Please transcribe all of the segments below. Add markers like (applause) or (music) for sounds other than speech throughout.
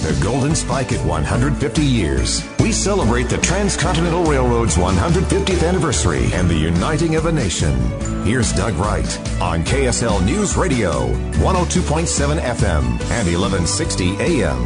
The Golden Spike at 150 years. We celebrate the Transcontinental Railroad's 150th anniversary and the uniting of a nation. Here's Doug Wright on KSL News Radio, 102.7 FM and 1160 AM.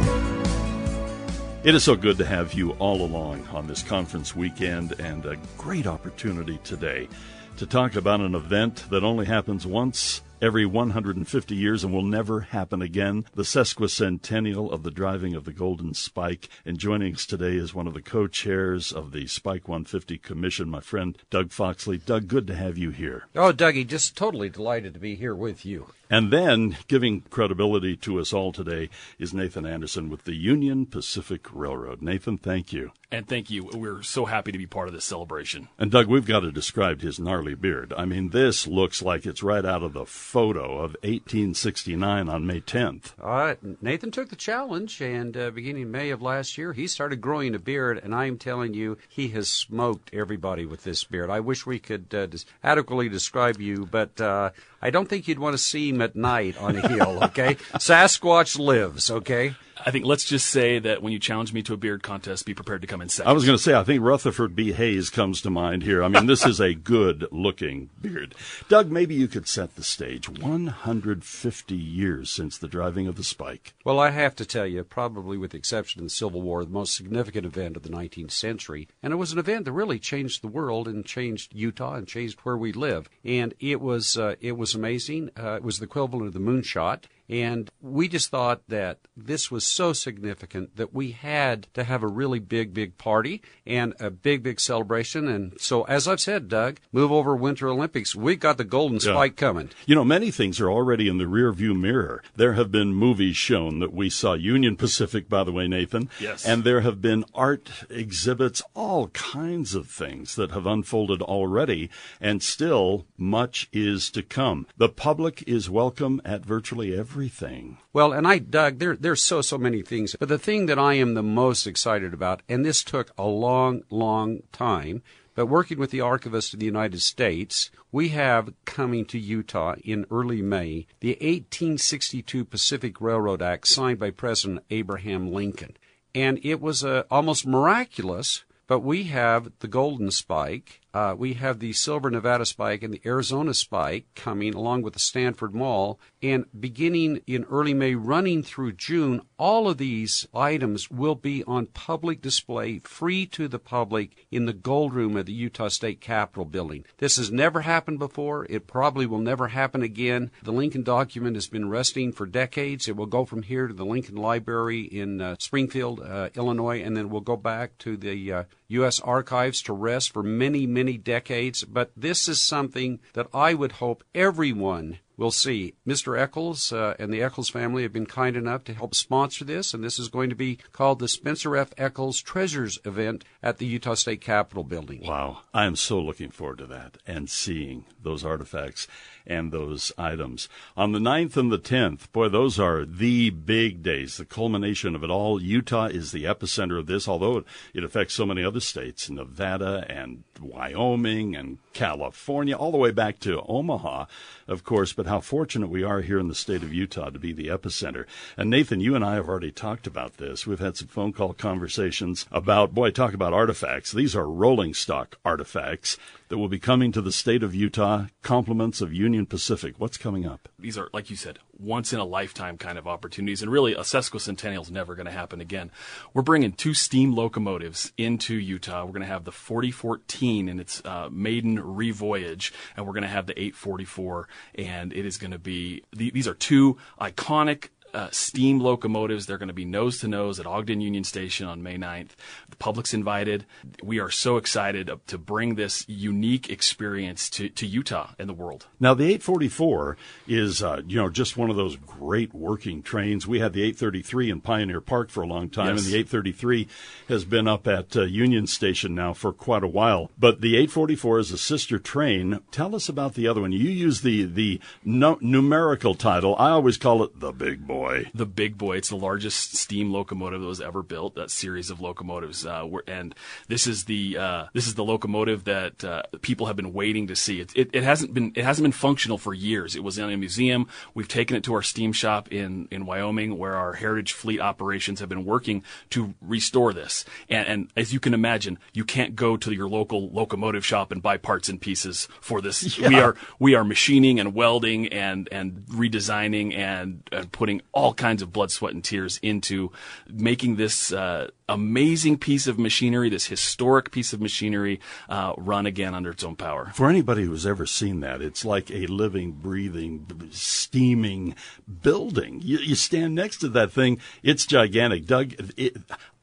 It is so good to have you all along on this conference weekend and a great opportunity today to talk about an event that only happens once every 150 years and will never happen again. The sesquicentennial of the driving of the Golden Spike. And joining us today is one of the co chairs of the Spike 150 Commission, my friend Doug Foxley. Doug, good to have you here. Oh, Dougie, just totally delighted to be here with you. And then, giving credibility to us all today, is Nathan Anderson with the Union Pacific Railroad. Nathan, thank you. And thank you. We're so happy to be part of this celebration. And Doug, we've got to describe his gnarly beard. I mean, this looks like it's right out of the photo of 1869 on May 10th. Uh, Nathan took the challenge, and uh, beginning May of last year, he started growing a beard, and I'm telling you, he has smoked everybody with this beard. I wish we could uh, adequately describe you, but uh, I don't think you'd want to see him at night on a hill, okay? (laughs) Sasquatch lives, okay? I think let's just say that when you challenge me to a beard contest, be prepared to come in second. I was going to say, I think Rutherford B. Hayes comes to mind here. I mean, this is a good looking beard. Doug, maybe you could set the stage. 150 years since the driving of the Spike. Well, I have to tell you, probably with the exception of the Civil War, the most significant event of the 19th century. And it was an event that really changed the world and changed Utah and changed where we live. And it was, uh, it was amazing. Uh, it was the equivalent of the moonshot. And we just thought that this was so significant that we had to have a really big, big party and a big, big celebration. And so, as I've said, Doug, move over Winter Olympics. We've got the Golden Spike coming. You know, many things are already in the rearview mirror. There have been movies shown that we saw Union Pacific, by the way, Nathan. Yes. And there have been art exhibits, all kinds of things that have unfolded already. And still, much is to come. The public is welcome at virtually every everything. Well, and I, Doug, there, there's so, so many things. But the thing that I am the most excited about, and this took a long, long time, but working with the Archivist of the United States, we have coming to Utah in early May the 1862 Pacific Railroad Act signed by President Abraham Lincoln. And it was uh, almost miraculous, but we have the Golden Spike, uh, we have the Silver Nevada Spike and the Arizona Spike coming along with the Stanford Maul. And beginning in early May, running through June, all of these items will be on public display, free to the public, in the Gold Room of the Utah State Capitol building. This has never happened before. It probably will never happen again. The Lincoln document has been resting for decades. It will go from here to the Lincoln Library in uh, Springfield, uh, Illinois, and then we'll go back to the uh, U.S. Archives to rest for many, many decades, but this is something that I would hope everyone will see. Mr. Eccles uh, and the Eccles family have been kind enough to help sponsor this, and this is going to be called the Spencer F. Eccles Treasures event at the Utah State Capitol building. Wow. I am so looking forward to that and seeing those artifacts and those items. On the 9th and the 10th, boy, those are the big days, the culmination of it all. Utah is the epicenter of this, although it, it affects so many other states, Nevada and Wyoming and California, all the way back to Omaha, of course. But how fortunate we are here in the state of Utah to be the epicenter. And Nathan, you and I have already talked about this. We've had some phone call conversations about, boy, talk about artifacts. These are rolling stock artifacts that will be coming to the state of Utah, compliments of Union Pacific. What's coming up? These are, like you said, once in a lifetime kind of opportunities, and really a sesquicentennial is never going to happen again. We're bringing two steam locomotives into Utah. We're going to have the 4014 in its uh, maiden revoyage, and we're going to have the 844, and it is going to be these are two iconic uh, steam locomotives. They're going to be nose to nose at Ogden Union Station on May 9th. The public's invited. We are so excited to bring this unique experience to, to Utah and the world. Now, the 844 is, uh, you know, just one of those great working trains. We had the 833 in Pioneer Park for a long time, yes. and the 833 has been up at uh, Union Station now for quite a while. But the 844 is a sister train. Tell us about the other one. You use the the no- numerical title. I always call it the Big Boy boy. The big boy. It's the largest steam locomotive that was ever built. That series of locomotives, uh, were, and this is the uh, this is the locomotive that uh, people have been waiting to see. It, it, it hasn't been it hasn't been functional for years. It was in a museum. We've taken it to our steam shop in in Wyoming, where our heritage fleet operations have been working to restore this. And, and as you can imagine, you can't go to your local locomotive shop and buy parts and pieces for this. (laughs) Yeah. We are we are machining and welding and and redesigning and, and putting all kinds of blood, sweat, and tears into making this uh, amazing piece of machinery, this historic piece of machinery, uh, run again under its own power. For anybody who's ever seen that, it's like a living, breathing, steaming building. You, you stand next to that thing, it's gigantic. Doug, it,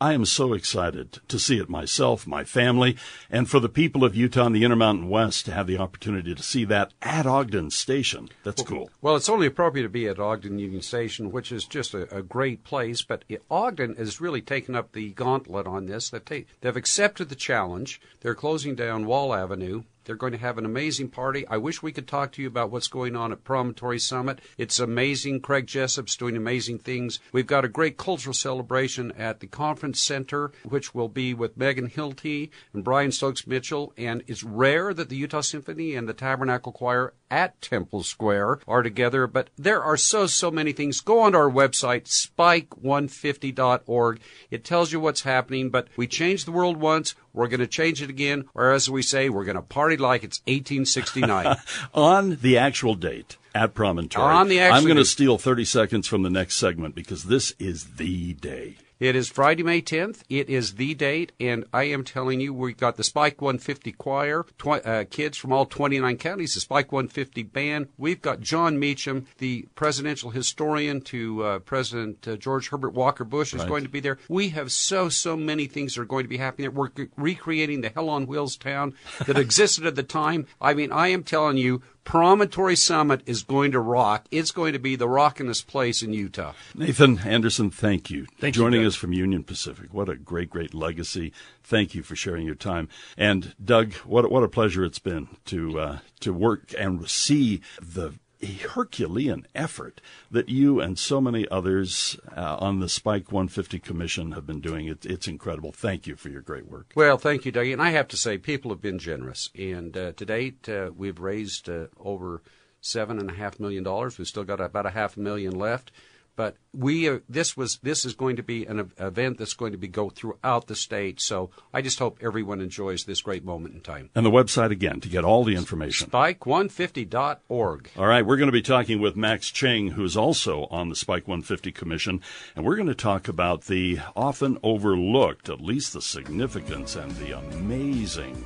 I am so excited to see it myself, my family, and for the people of Utah and the Intermountain West to have the opportunity to see that at Ogden Station. That's cool. Well, it's only appropriate to be at Ogden Union Station, which is just a, a great place. But it, Ogden has really taken up the gauntlet on this. They've, ta- they've accepted the challenge. They're closing down Wall Avenue. They're going to have an amazing party. I wish we could talk to you about what's going on at Promontory Summit. It's amazing. Craig Jessop's doing amazing things. We've got a great cultural celebration at the conference center, which will be with Megan Hilty and Brian Stokes Mitchell. And it's rare that the Utah Symphony and the Tabernacle Choir at Temple Square are together, but there are so, so many things. Go on to our website, spike150.org. It tells you what's happening, but we changed the world once. We're going to change it again, or as we say, we're going to party like it's 1869. (laughs) on the actual date at Promontory. On the actual I'm going to steal 30 seconds from the next segment because this is the day. It is Friday, May 10th. It is the date, and I am telling you, we've got the Spike 150 choir, tw- uh, kids from all 29 counties, the Spike 150 band. We've got Jon Meacham, the presidential historian to uh, President uh, George Herbert Walker Bush, is going to be there. We have so, so many things that are going to be happening. We're recreating the Hell on Wheels town that (laughs) existed at the time. I mean, I am telling you, Promontory Summit is going to rock. It's going to be the rockinest place in Utah. Nathan Anderson, thank you. Thank Joining Doug. us from Union Pacific. What a great, great legacy. Thank you for sharing your time. And Doug, what what a pleasure it's been to uh, to work and see the Herculean effort that you and so many others uh, on the Spike 150 Commission have been doing. It, it's incredible. Thank you for your great work. Well, thank you, Dougie. And I have to say, people have been generous. And uh, to date, uh, we've raised uh, over seven and a half million dollars. We've still got about a half a million left. But we uh, this was this is going to be an event that's going to be go throughout the state. So I just hope everyone enjoys this great moment in time. And the website again to get all the information. Spike150.org. All right, we're going to be talking with Max Cheng, who's also on the Spike 150 Commission, and we're going to talk about the often overlooked, at least the significance and the amazing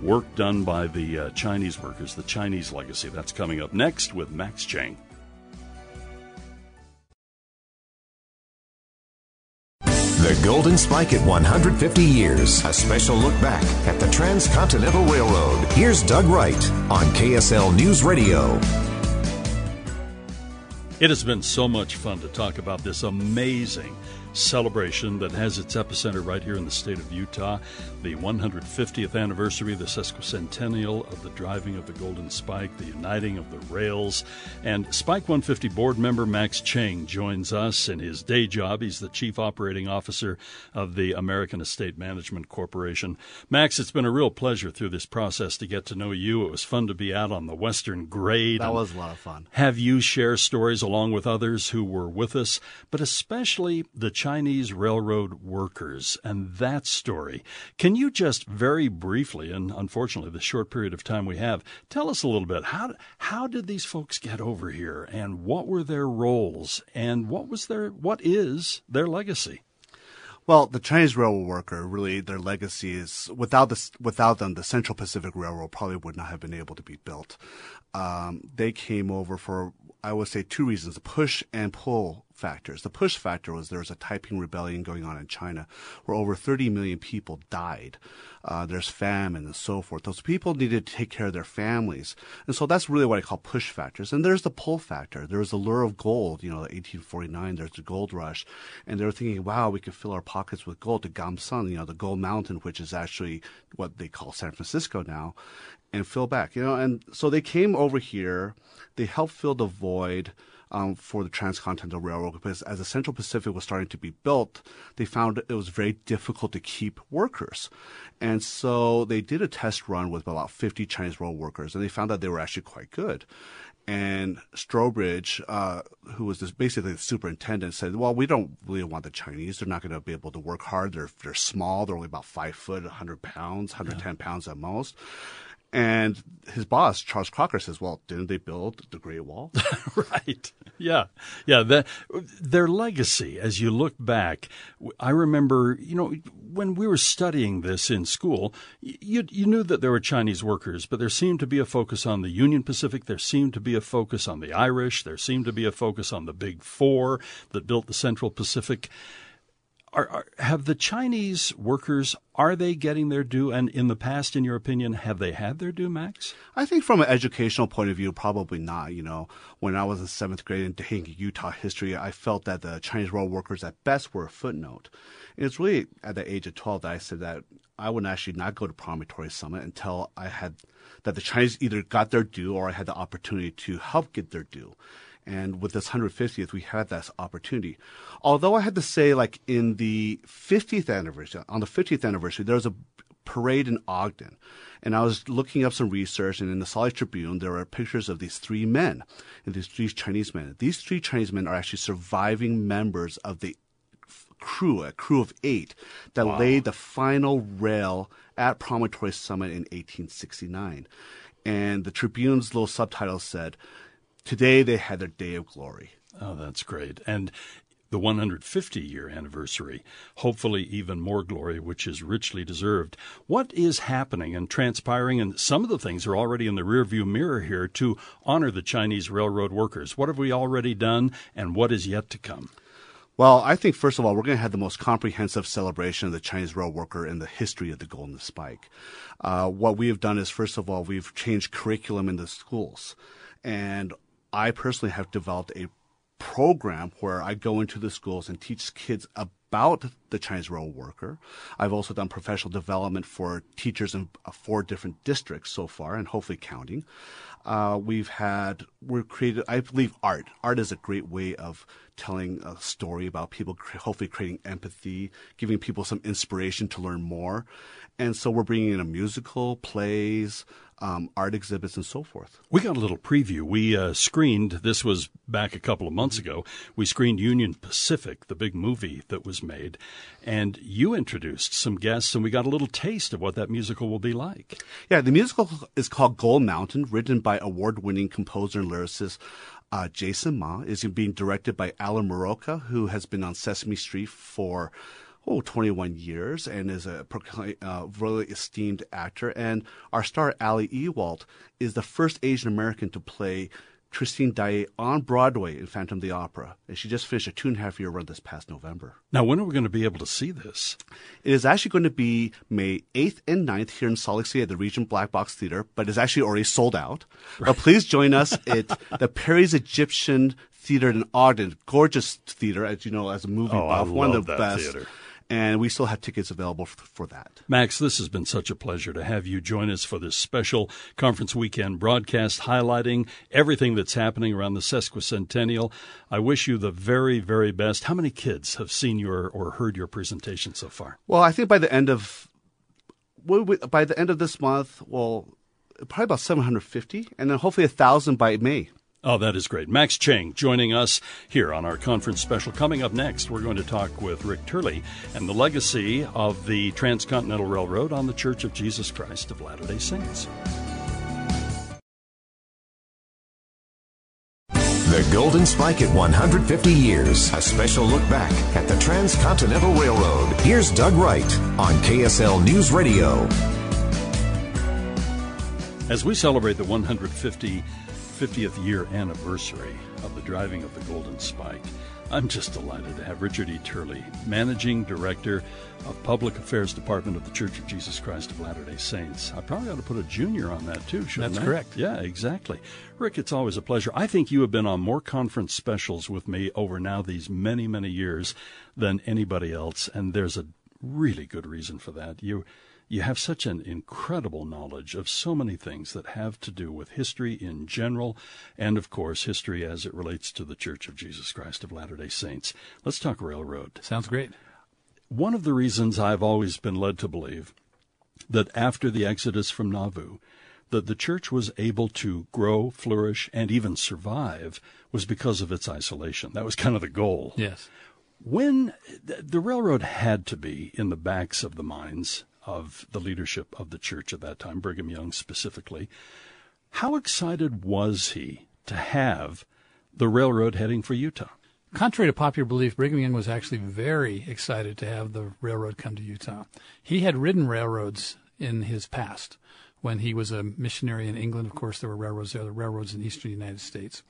work done by the uh, Chinese workers, the Chinese legacy. That's coming up next with Max Cheng. The Golden Spike at 150 years. A special look back at the Transcontinental Railroad. Here's Doug Wright on KSL News Radio. It has been so much fun to talk about this amazing celebration that has its epicenter right here in the state of Utah, the 150th anniversary, the sesquicentennial of the driving of the Golden Spike, the uniting of the rails. And Spike 150 board member Max Chang joins us in his day job. He's the chief operating officer of the American Estate Management Corporation. Max, it's been a real pleasure through this process to get to know you. It was fun to be out on the Western Grade. That was a lot of fun. have you share stories along with others who were with us, but especially the Chinese railroad workers and that story. Can you just very briefly, and unfortunately the short period of time we have, tell us a little bit how how did these folks get over here, and what were their roles, and what was their what is their legacy? Well, the Chinese railroad worker really their legacy is without this without them the Central Pacific Railroad probably would not have been able to be built. Um, they came over for I would say two reasons: the push and pull factors. The push factor was there was a Taiping rebellion going on in China, where over 30 million people died. Uh, there's famine and so forth. Those people needed to take care of their families, and so that's really what I call push factors. And there's the pull factor. There's the lure of gold. You know, 1849. There's the gold rush, and they were thinking, wow, we could fill our pockets with gold. The Gamsung, you know, the gold mountain, which is actually what they call San Francisco now, and fill back. You know, and so they came over here. They helped fill the void um, for the Transcontinental Railroad because as the Central Pacific was starting to be built, they found it was very difficult to keep workers. And so they did a test run with about 50 Chinese rail workers, and they found that they were actually quite good. And Strobridge, uh, who was this, basically the superintendent, said, "Well, we don't really want the Chinese. They're not going to be able to work hard. They're they're small. They're only about five foot, 100 pounds, 110 yeah. pounds at most." And his boss, Charles Crocker, says, "Well, didn't they build the Great Wall?" (laughs) right. Yeah. Yeah. The, their legacy, as you look back, I remember, you know, when we were studying this in school, you, you knew that there were Chinese workers, but there seemed to be a focus on the Union Pacific. There seemed to be a focus on the Irish. There seemed to be a focus on the Big Four that built the Central Pacific. Are, are, have the Chinese workers are they getting their due? And in the past, in your opinion, have they had their due, Max? I think from an educational point of view, probably not. You know, when I was in seventh grade and taking Utah history, I felt that the Chinese rail workers at best were a footnote. And it's really at the age of twelve that I said that I would actually not go to Promontory Summit until I had that the Chinese either got their due or I had the opportunity to help get their due. And with this 150th, we had that opportunity. Although I had to say, like in the 50th anniversary, on the 50th anniversary, there was a parade in Ogden. And I was looking up some research, and in the Salt Lake Tribune, there are pictures of these three men, and these three Chinese men. These three Chinese men are actually surviving members of the crew, a crew of eight, that wow. laid the final rail at Promontory Summit in 1869. And the Tribune's little subtitle said, Today they had their day of glory. Oh, that's great. And the 150 year anniversary, hopefully even more glory, which is richly deserved. What is happening and transpiring? And some of the things are already in the rearview mirror here to honor the Chinese railroad workers. What have we already done and what is yet to come? Well, I think first of all, we're going to have the most comprehensive celebration of the Chinese rail worker in the history of the Golden Spike. Uh, what we have done is, first of all, we've changed curriculum in the schools. And I personally have developed a program where I go into the schools and teach kids about the Chinese rail worker. I've also done professional development for teachers in uh, four different districts so far, and hopefully counting. Uh, we've had we've created, I believe, art. Art is a great way of telling a story about people, hopefully creating empathy, giving people some inspiration to learn more. And so we're bringing in a musical, plays, um, art exhibits, and so forth. We got a little preview. We uh, screened, this was back a couple of months ago, we screened Union Pacific, the big movie that was made, and you introduced some guests, and we got a little taste of what that musical will be like. Yeah, the musical is called Gold Mountain, written by award winning composer and lyricist uh, Jason Ma, is being directed by Alan Muraoka, who has been on Sesame Street for oh, 21 years and is a uh, really esteemed actor. And our star, Ali Ewoldt, is the first Asian American to play Christine Daae on Broadway in Phantom of the Opera. And she just finished a two and a half year run this past November. Now, when are we going to be able to see this? It is actually going to be May 8th and 9th here in Salt Lake City at the Regent Black Box Theater, but it's actually already sold out. Right. But please join us (laughs) at the Peery's Egyptian Theater in Ogden. Gorgeous theater, as you know, as a movie oh, buff. one of the best. Theater and we still have tickets available for, for, that. Max, this has been such a pleasure to have you join us for this special conference weekend broadcast highlighting everything that's happening around the sesquicentennial. I wish you the very, very best. How many kids have seen your or heard your presentation so far? Well, I think by the end of by the end of this month, well, probably about 750, and then hopefully a thousand by May. Oh, that is great. Max Cheng joining us here on our conference special. Coming up next, we're going to talk with Rick Turley and the legacy of the Transcontinental Railroad on the Church of Jesus Christ of Latter day Saints. The Golden Spike at 150 years. A special look back at the Transcontinental Railroad. Here's Doug Wright on KSL News Radio. As we celebrate the 150 50th year anniversary of the driving of the Golden Spike. I'm just delighted to have Richard E. Turley, Managing Director of Public Affairs Department of the Church of Jesus Christ of Latter day Saints. I probably ought to put a junior on that too, shouldn't That's I? correct. Yeah, exactly. Rick, it's always a pleasure. I think you have been on more conference specials with me over now these many, many years than anybody else, and there's a really good reason for that. You you have such an incredible knowledge of so many things that have to do with history in general, and of course, history as it relates to the Church of Jesus Christ of Latter day Saints. Let's talk railroad. Sounds great. One of the reasons I've always been led to believe that after the exodus from Nauvoo, that the church was able to grow, flourish, and even survive was because of its isolation. That was kind of the goal. Yes. When the railroad had to be in the backs of the minds of the leadership of the church at that time, Brigham Young specifically, how excited was he to have the railroad heading for Utah? Contrary to popular belief, Brigham Young was actually very excited to have the railroad come to Utah. He had ridden railroads in his past. When he was a missionary in England, of course, there were railroads there, the railroads in the eastern United States.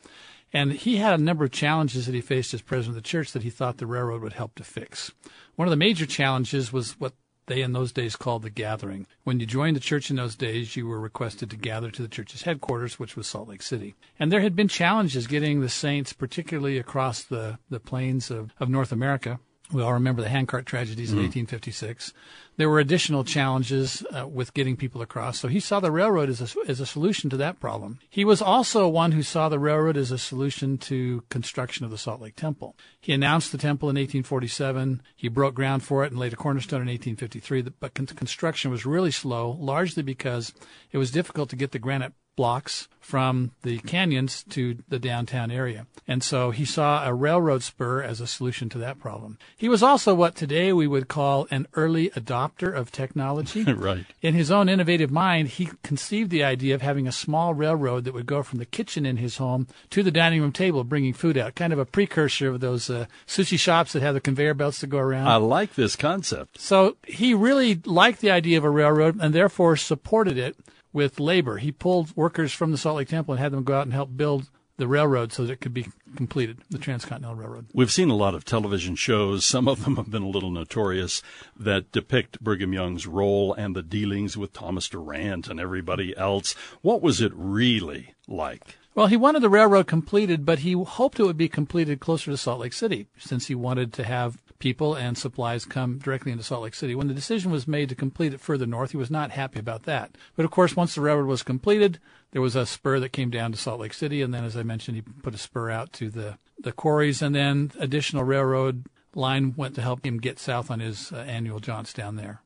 And he had a number of challenges that he faced as president of the church that he thought the railroad would help to fix. One of the major challenges was what they in those days called the gathering. When you joined the church in those days, you were requested to gather to the church's headquarters, which was Salt Lake City. And there had been challenges getting the saints, particularly across the, the plains of, of North America, we all remember the handcart tragedies in 1856. There were additional challenges uh, with getting people across. So he saw the railroad as a, as a solution to that problem. He was also one who saw the railroad as a solution to construction of the Salt Lake Temple. He announced the temple in 1847. He broke ground for it and laid a cornerstone in 1853. But construction was really slow, largely because it was difficult to get the granite blocks from the canyons to the downtown area. And so he saw a railroad spur as a solution to that problem. He was also what today we would call an early adopter of technology. (laughs) right. In his own innovative mind, he conceived the idea of having a small railroad that would go from the kitchen in his home to the dining room table, bringing food out, kind of a precursor of those uh, sushi shops that have the conveyor belts to go around. I like this concept. So he really liked the idea of a railroad and therefore supported it with labor. He pulled workers from the Salt Lake Temple and had them go out and help build the railroad so that it could be completed, the Transcontinental Railroad. We've seen a lot of television shows. Some of them have been a little notorious that depict Brigham Young's role and the dealings with Thomas Durant and everybody else. What was it really like? Well, he wanted the railroad completed, but he hoped it would be completed closer to Salt Lake City since he wanted to have people and supplies come directly into Salt Lake City. When the decision was made to complete it further north, he was not happy about that. But of course, once the railroad was completed, there was a spur that came down to Salt Lake City, and then, as I mentioned, he put a spur out to the the quarries, and then additional railroad line went to help him get south on his uh, annual jaunts down there.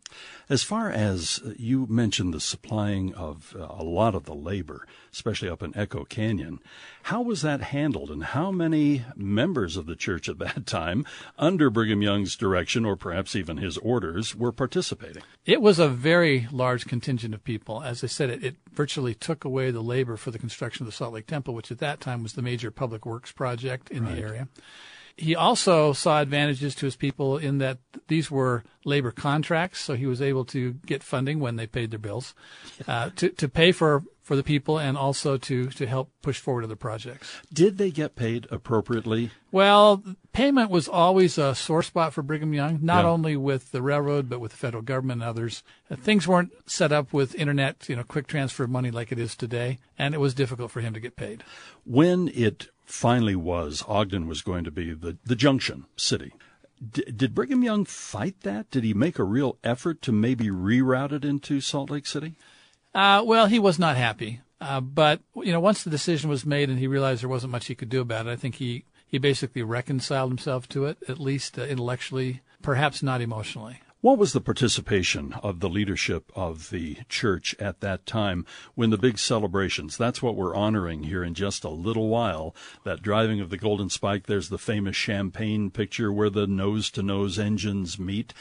As far as uh, you mentioned the supplying of uh, a lot of the labor, especially up in Echo Canyon, how was that handled and how many members of the church at that time, under Brigham Young's direction or perhaps even his orders, were participating? It was a very large contingent of people. As I said, it, it virtually took away the labor for the construction of the Salt Lake Temple, which at that time was the major public works project in right. the area he also saw advantages to his people in that these were labor contracts, so he was able to get funding when they paid their bills uh, to to pay for for the people and also to to help push forward other projects. Did they get paid appropriately? Well, payment was always a sore spot for Brigham Young, not yeah. only with the railroad but with the federal government and others. Uh, things weren't set up with internet, you know, quick transfer of money like it is today, and it was difficult for him to get paid. When it finally was Ogden was going to be the, the junction city. D- did Brigham Young fight that? Did he make a real effort to maybe reroute it into Salt Lake City? Uh, well, he was not happy. Uh, but you know, once the decision was made and he realized there wasn't much he could do about it, I think he he basically reconciled himself to it, at least uh, intellectually, perhaps not emotionally. What was the participation of the leadership of the church at that time when the big celebrations? That's what we're honoring here in just a little while. That driving of the Golden Spike, there's the famous champagne picture where the nose to nose engines meet.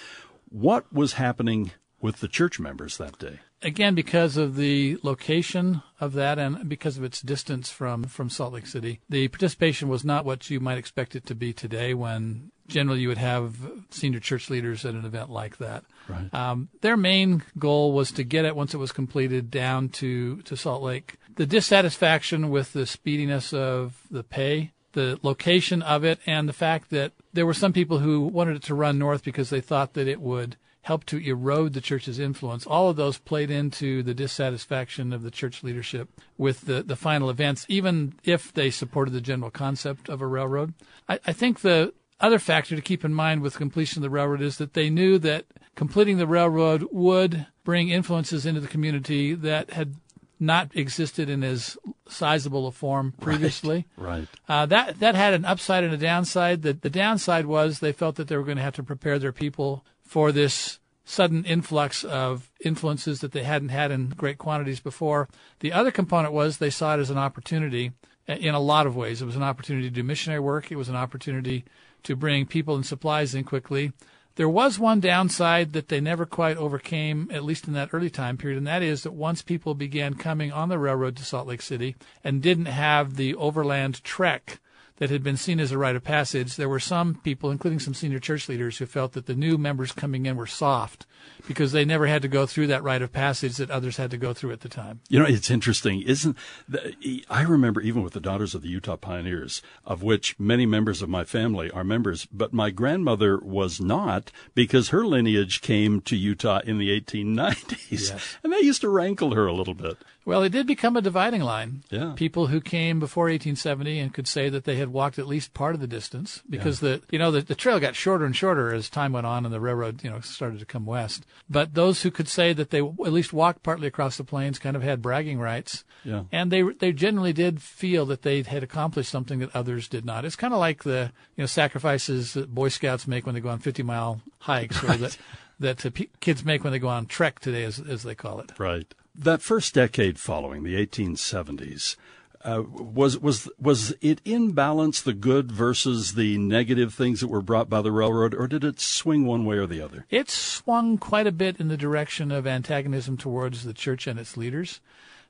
What was happening with the church members that day? again because of the location of that and because of its distance from from Salt Lake City, the participation was not what you might expect it to be today. When generally you would have senior church leaders at an event like that. Right. Um, their main goal was to get it once it was completed down to to Salt Lake. The dissatisfaction with the speediness of the pay the location of it and the fact that there were some people who wanted it to run north because they thought that it would help to erode the church's influence. All of those played into the dissatisfaction of the church leadership with the, the final events, even if they supported the general concept of a railroad. I, I think the other factor to keep in mind with completion of the railroad is that they knew that completing the railroad would bring influences into the community that had not existed in as sizable a form previously. Right. Uh, that that had an upside and a downside. The, the downside was they felt that they were going to have to prepare their people for this sudden influx of influences that they hadn't had in great quantities before. The other component was they saw it as an opportunity uh, in a lot of ways. It was an opportunity to do missionary work. It was an opportunity to bring people and supplies in quickly. There was one downside that they never quite overcame, at least in that early time period, and that is that once people began coming on the railroad to Salt Lake City and didn't have the overland trek that had been seen as a rite of passage, there were some people, including some senior church leaders, who felt that the new members coming in were soft because they never had to go through that rite of passage that others had to go through at the time. You know, it's interesting, isn't? The, I remember even with the Daughters of the Utah Pioneers, of which many members of my family are members, but my grandmother was not because her lineage came to Utah in the 1890s, Yes. and that used to rankle her a little bit. Well, it did become a dividing line. Yeah. People who came before 1870 and could say that they had walked at least part of the distance because the you know the, the trail got shorter and shorter as time went on and the railroad you know started to come west. But those who could say that they at least walked partly across the plains kind of had bragging rights. Yeah. And they they generally did feel that they had accomplished something that others did not. It's kind of like the you know sacrifices that Boy Scouts make when they go on 50 mile hikes or that (laughs) that uh, kids make when they go on trek today as as they call it. Right. That first decade following the 1870s. Uh, was was was it in balance the good versus the negative things that were brought by the railroad, or did it swing one way or the other? It swung quite a bit in the direction of antagonism towards the church and its leaders.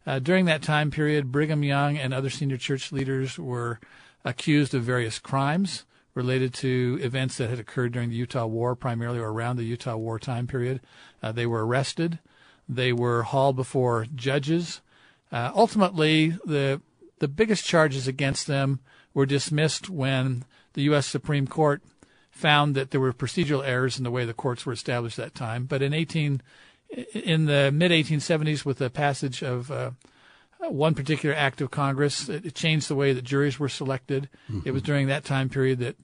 Uh, during that time period, Brigham Young and other senior church leaders were accused of various crimes related to events that had occurred during the Utah War, primarily or around the Utah War time period. Uh, they were arrested. They were hauled before judges. Uh, ultimately, the the biggest charges against them were dismissed when the U.S. Supreme Court found that there were procedural errors in the way the courts were established at that time. But in 18, in the mid 1870s, with the passage of uh, one particular act of Congress, it, it changed the way that juries were selected. It was during that time period that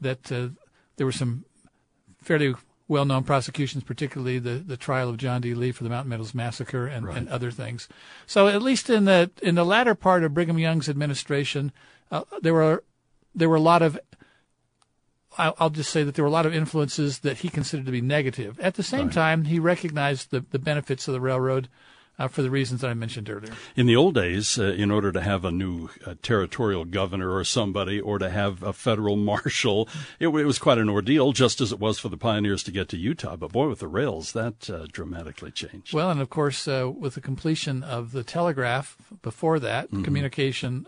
that uh, there were some fairly well-known prosecutions, particularly the, the trial of John D. Lee for the Mountain Meadows massacre and, and other things. So at least in the in the latter part of Brigham Young's administration, uh, there were there were a lot of I'll, I'll just say that there were a lot of influences that he considered to be negative. At the same time, he recognized the, the benefits of the railroad uh, for the reasons I mentioned earlier. In the old days, uh, in order to have a new uh, territorial governor or somebody, or to have a federal (laughs) marshal, it, it, was quite an ordeal, just as it was for the pioneers to get to Utah. But boy, with the rails, that uh, dramatically changed. Well, and of course, uh, with the completion of the telegraph, before that, mm-hmm. communication,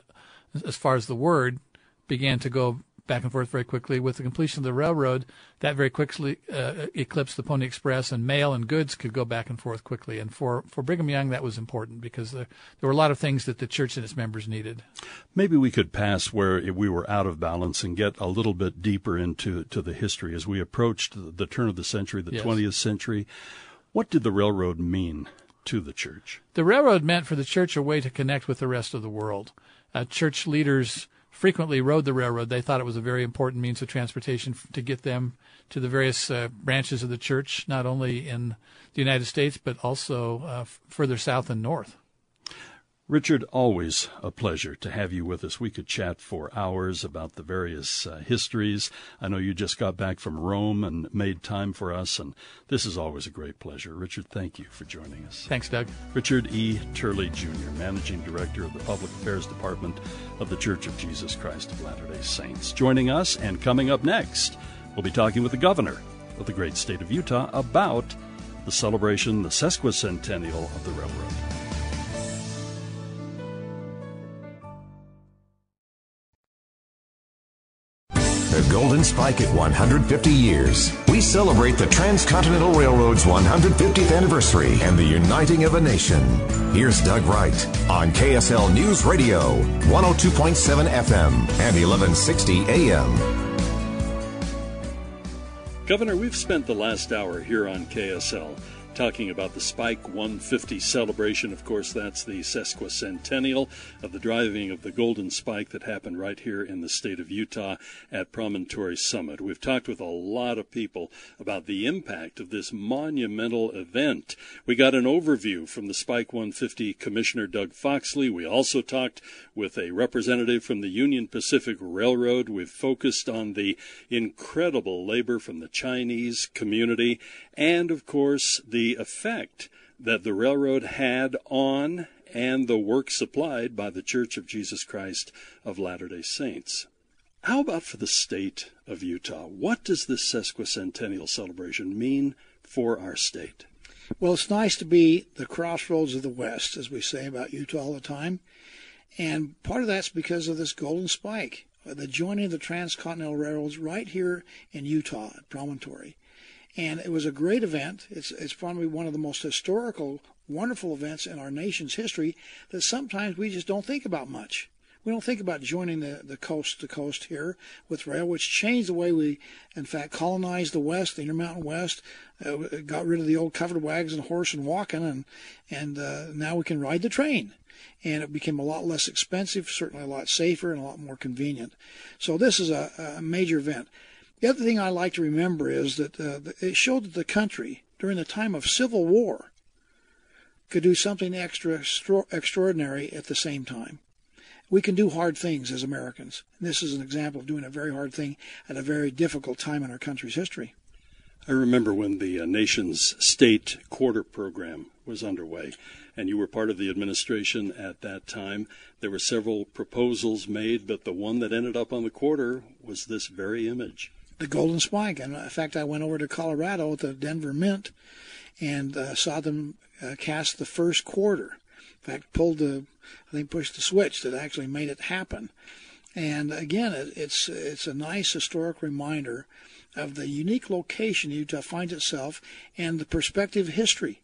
as far as the word, began to go back and forth very quickly. With the completion of the railroad, that very quickly uh, eclipsed the Pony Express, and mail and goods could go back and forth quickly. And for, for Brigham Young, that was important because there, there were a lot of things that the church and its members needed. Maybe we could pass where we were out of balance and get a little bit deeper into to the history as we approached the turn of the century, the Yes. 20th century. What did the railroad mean to the church? The railroad meant for the church a way to connect with the rest of the world. Uh, church leaders frequently rode the railroad. They thought it was a very important means of transportation to get them to the various uh, branches of the church, not only in the United States, but also uh, further south and north. Richard, always a pleasure to have you with us. We could chat for hours about the various uh, histories. I know you just got back from Rome and made time for us, and this is always a great pleasure. Richard, thank you for joining us. Thanks, Doug. Richard E. Turley Jr., Managing Director of the Public Affairs Department of the Church of Jesus Christ of Latter day Saints. Joining us, and coming up next, we'll be talking with the governor of the great state of Utah about the celebration, the sesquicentennial of the railroad. The Golden Spike at 150 years. We celebrate the Transcontinental Railroad's 150th anniversary and the uniting of a nation. Here's Doug Wright on KSL News Radio, 102.7 FM and 1160 AM. Governor, we've spent the last hour here on KSL talking about the Spike 150 celebration. Of course, that's the sesquicentennial of the driving of the Golden Spike that happened right here in the state of Utah at Promontory Summit. We've talked with a lot of people about the impact of this monumental event. We got an overview from the Spike 150 Commissioner Doug Foxley. We also talked with a representative from the Union Pacific Railroad. We've focused on the incredible labor from the Chinese community and, of course, the effect that the railroad had on and the work supplied by the Church of Jesus Christ of Latter day Saints. How about for the state of Utah? What does this sesquicentennial celebration mean for our state? Well, it's nice to be the crossroads of the West, as we say about Utah all the time. And part of that's because of this golden spike, the joining of the transcontinental railroads right here in Utah at Promontory and it was a great event. It's it's probably one of the most historical, wonderful events in our nation's history that sometimes we just don't think about much. We don't think about joining the, the coast to coast here with rail, which changed the way we, in fact, colonized the West, the Intermountain West, uh, got rid of the old covered wagons and horse and walking, and and uh, now we can ride the train and it became a lot less expensive, certainly a lot safer, and a lot more convenient. So this is a, a major event. The other thing I like to remember is that uh, it showed that the country, during the time of civil war, could do something extra extra- extraordinary at the same time. We can do hard things as Americans. And this is an example of doing a very hard thing at a very difficult time in our country's history. I remember when the uh, nation's state quarter program was underway, and you were part of the administration at that time. There were several proposals made, but the one that ended up on the quarter was this very image the Golden Spike. And in fact, I went over to Colorado at the Denver Mint and uh, saw them uh, cast the first quarter. In fact, pulled the, I think, pushed the switch that actually made it happen. And again, it, it's it's a nice historic reminder of the unique location Utah finds itself and the perspective history.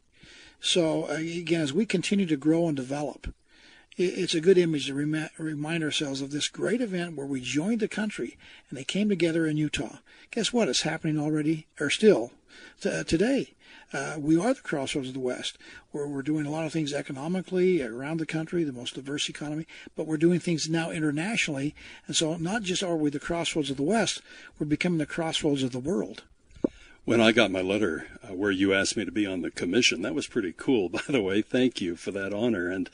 So uh, again, as we continue to grow and develop, it's a good image to remind ourselves of this great event where we joined the country and they came together in Utah. Guess what? It's happening already, or still t- today. Uh, we are the crossroads of the West, where we're doing a lot of things economically around the country, the most diverse economy, but we're doing things now internationally. And so, not just are we the crossroads of the West, we're becoming the crossroads of the world. When I got my letter uh, where you asked me to be on the commission, that was pretty cool, (laughs) by the way. Thank you for that honor. And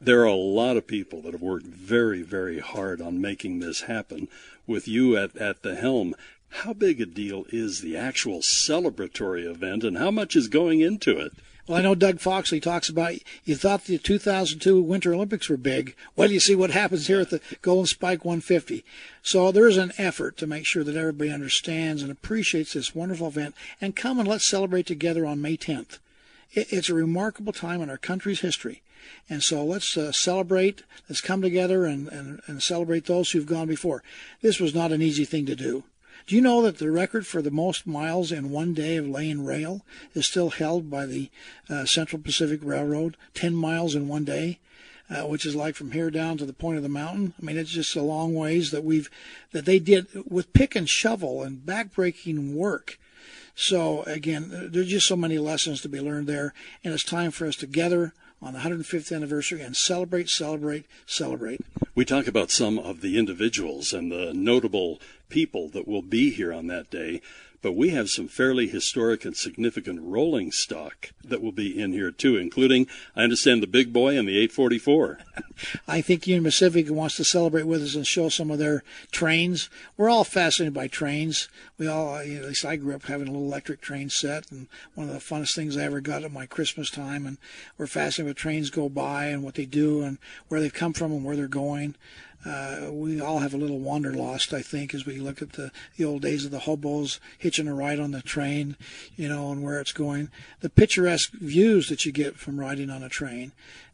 there are a lot of people that have worked very, very hard on making this happen with you at, at the helm. How big a deal is the actual celebratory event and how much is going into it? Well, I know Doug Foxley talks about you thought the 2002 Winter Olympics were big. Well, you see what happens here at the Golden Spike 150. So there is an effort to make sure that everybody understands and appreciates this wonderful event. And come and let's celebrate together on May 10th. It's a remarkable time in our country's history. And so let's uh, celebrate, let's come together and, and, and celebrate those who've gone before. This was not an easy thing to do. Do you know that the record for the most miles in one day of laying rail is still held by the uh, Central Pacific Railroad? 10 miles in one day, uh, which is like from here down to the point of the mountain. I mean, it's just a long ways that we've, that they did with pick and shovel and backbreaking work. So again, there's just so many lessons to be learned there, and it's time for us to gather on the 105th anniversary and celebrate, celebrate, celebrate. We talk about some of the individuals and the notable people that will be here on that day. But we have some fairly historic and significant rolling stock that will be in here too, including, I understand, the big boy and the 844. (laughs) I think Union Pacific wants to celebrate with us and show some of their trains. We're all fascinated by trains. We all, uh, you know, at least I grew up having a little electric train set, and one of the funnest things I ever got at my Christmas time. And we're fascinated with trains go by and what they do and where they've come from and where they're going. Uh, we all have a little wanderlust, I think, as we look at the, the old days of the hobos hitching a ride on the train, you know, and where it's going. The picturesque views that you get from riding on a train.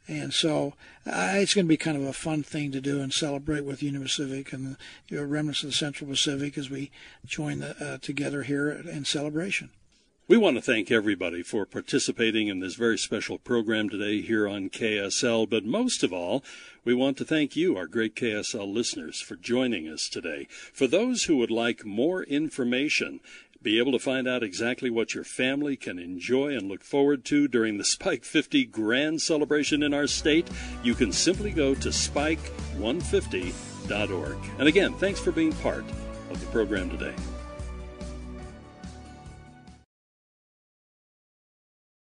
And so uh, it's going to be kind of a fun thing to do and celebrate with Union Pacific and the remnants of the Central Pacific as we join the, uh, together here in celebration. We want to thank everybody for participating in this very special program today here on KSL, but most of all, we want to thank you, our great KSL listeners, for joining us today. For those who would like more information be able to find out exactly what your family can enjoy and look forward to during the Spike 50 grand celebration in our state, you can simply go to spike150.org. And again, thanks for being part of the program today.